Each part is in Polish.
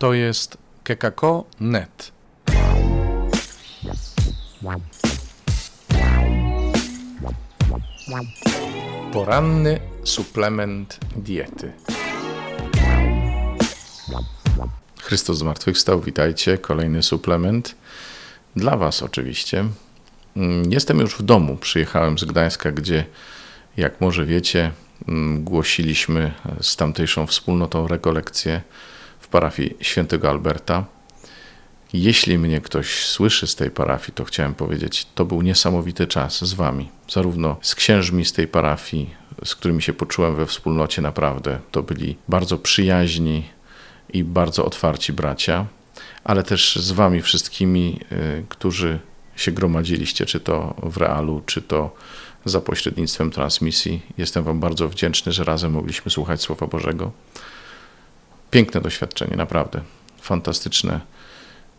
To jest kekako.net. Poranny suplement diety. Chrystus zmartwychwstał, witajcie. Kolejny suplement. Dla Was oczywiście. Mm, Jestem już w domu. Przyjechałem z Gdańska, gdzie, jak może wiecie, mm, głosiliśmy z tamtejszą wspólnotą rekolekcję parafii świętego Alberta. Jeśli mnie ktoś słyszy z tej parafii, to chciałem powiedzieć, to był niesamowity czas z wami, zarówno z księżmi z tej parafii, z którymi się poczułem we wspólnocie naprawdę. To byli bardzo przyjaźni i bardzo otwarci bracia, ale też z wami wszystkimi, y, którzy się gromadziliście, czy to w realu, czy to za pośrednictwem transmisji. Jestem wam bardzo wdzięczny, że razem mogliśmy słuchać Słowa Bożego. Piękne doświadczenie, naprawdę. Fantastyczne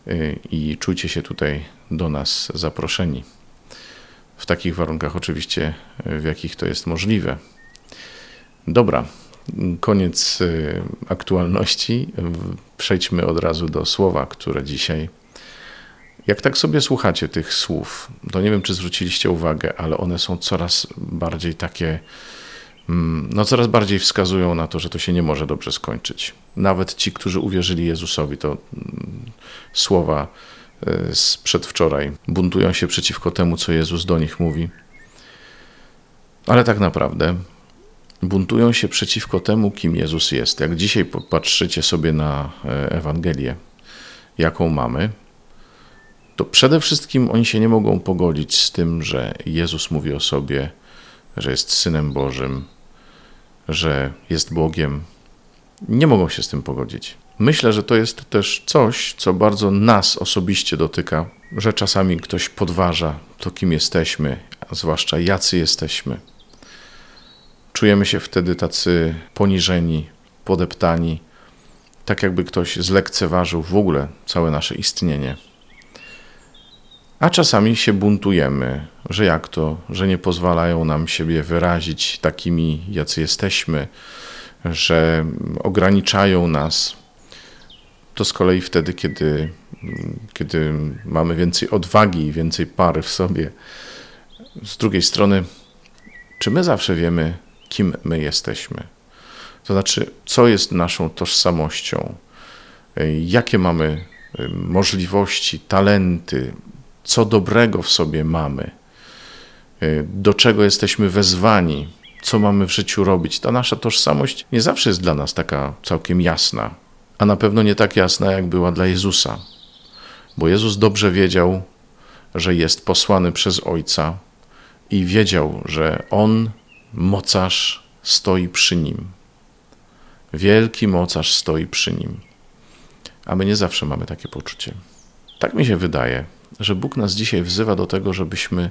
y, i czujcie się tutaj do nas zaproszeni. W takich warunkach, oczywiście, y, w jakich to jest możliwe. Dobra, koniec y, aktualności. Przejdźmy od razu do słowa, które dzisiaj. Jak tak sobie słuchacie tych słów, to nie wiem, czy zwróciliście uwagę, ale one są coraz bardziej takie mm, no coraz bardziej wskazują na to, że to się nie może dobrze skończyć. Nawet ci, którzy uwierzyli Jezusowi, to mm, słowa y, z przedwczoraj buntują się przeciwko temu, co Jezus do nich mówi. Ale tak naprawdę buntują się przeciwko temu, kim Jezus jest. Jak dzisiaj popatrzycie sobie na e, Ewangelię, jaką mamy, to przede wszystkim oni się nie mogą pogodzić z tym, że Jezus mówi o sobie, że jest synem Bożym, że jest Bogiem. Nie mogą się z tym pogodzić. Myślę, że to jest też coś, co bardzo nas osobiście dotyka, że czasami ktoś podważa to, kim jesteśmy, a zwłaszcza jacy jesteśmy. Czujemy się wtedy tacy poniżeni, podeptani, tak jakby ktoś zlekceważył w ogóle całe nasze istnienie. A czasami się buntujemy, że jak to, że nie pozwalają nam siebie wyrazić takimi, jacy jesteśmy, że ograniczają nas. To z kolei wtedy, kiedy, kiedy mamy więcej odwagi i więcej pary w sobie. Z drugiej strony, czy my zawsze wiemy, kim my jesteśmy? To znaczy, co jest naszą tożsamością? Jakie mamy y, możliwości, talenty, co dobrego w sobie mamy, y, do czego jesteśmy wezwani, co mamy w życiu robić. Ta nasza tożsamość nie zawsze jest dla nas taka całkiem jasna, a na pewno nie tak jasna, jak była dla Jezusa, bo Jezus dobrze wiedział, że jest posłany przez Ojca i wiedział, że On, mocarz, stoi przy nim. Wielki mocarz stoi przy nim. A my nie zawsze mamy takie poczucie. Tak mi się wydaje, że Bóg nas dzisiaj wzywa do tego, żebyśmy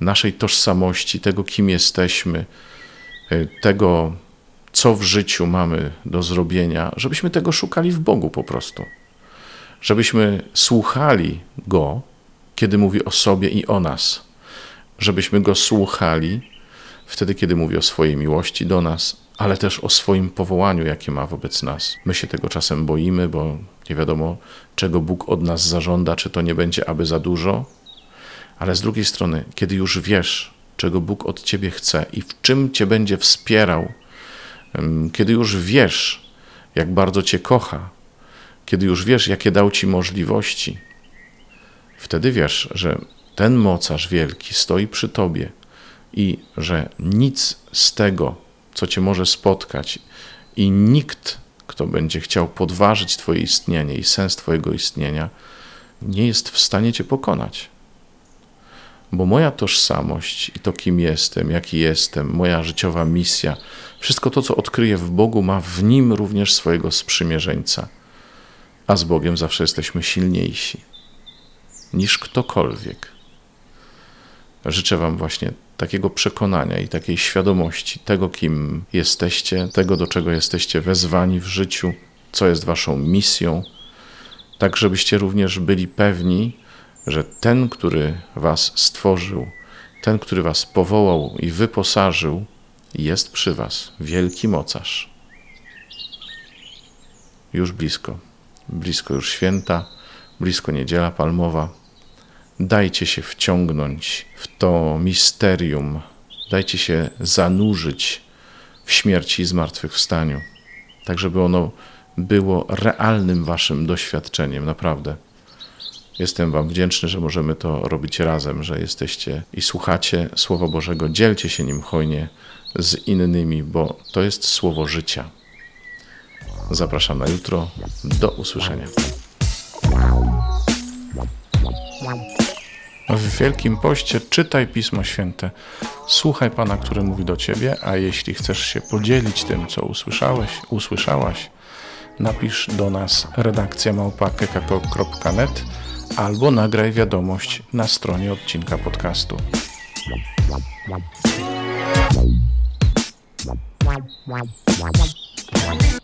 naszej tożsamości, tego kim jesteśmy, tego co w życiu mamy do zrobienia, żebyśmy tego szukali w Bogu po prostu. Żebyśmy słuchali Go, kiedy mówi o sobie i o nas. Żebyśmy Go słuchali wtedy, kiedy mówi o swojej miłości do nas, ale też o swoim powołaniu, jakie ma wobec nas. My się tego czasem boimy, bo nie wiadomo, czego Bóg od nas zażąda, czy to nie będzie aby za dużo. Ale z drugiej strony, kiedy już wiesz, czego Bóg od ciebie chce i w czym cię będzie wspierał, kiedy już wiesz, jak bardzo cię kocha, kiedy już wiesz, jakie dał ci możliwości, wtedy wiesz, że ten mocarz wielki stoi przy tobie i że nic z tego, co cię może spotkać, i nikt, kto będzie chciał podważyć Twoje istnienie i sens Twojego istnienia, nie jest w stanie Cię pokonać. Bo moja tożsamość i to, kim jestem, jaki jestem, moja życiowa misja, wszystko to, co odkryję w Bogu, ma w nim również swojego sprzymierzeńca. A z Bogiem zawsze jesteśmy silniejsi niż ktokolwiek. Życzę Wam właśnie takiego przekonania i takiej świadomości tego, kim jesteście, tego, do czego jesteście wezwani w życiu, co jest Waszą misją, tak żebyście również byli pewni, że ten, który Was stworzył, ten, który Was powołał i wyposażył, jest przy Was, wielki mocarz. Już blisko. blisko już święta, blisko niedziela palmowa. Dajcie się wciągnąć w to misterium, dajcie się zanurzyć w śmierci i zmartwychwstaniu, tak żeby ono było realnym waszym doświadczeniem, naprawdę. Jestem Wam wdzięczny, że możemy to robić razem, że jesteście i słuchacie Słowa Bożego. Dzielcie się nim hojnie z innymi, bo to jest słowo życia. Zapraszam na jutro. Do usłyszenia. W Wielkim Poście czytaj Pismo Święte, słuchaj Pana, który mówi do Ciebie, a jeśli chcesz się podzielić tym, co usłyszałeś, usłyszałaś, napisz do nas redakcja małpa.kekako.net albo nagraj wiadomość na stronie odcinka podcastu. Wow, wow, wow, wow.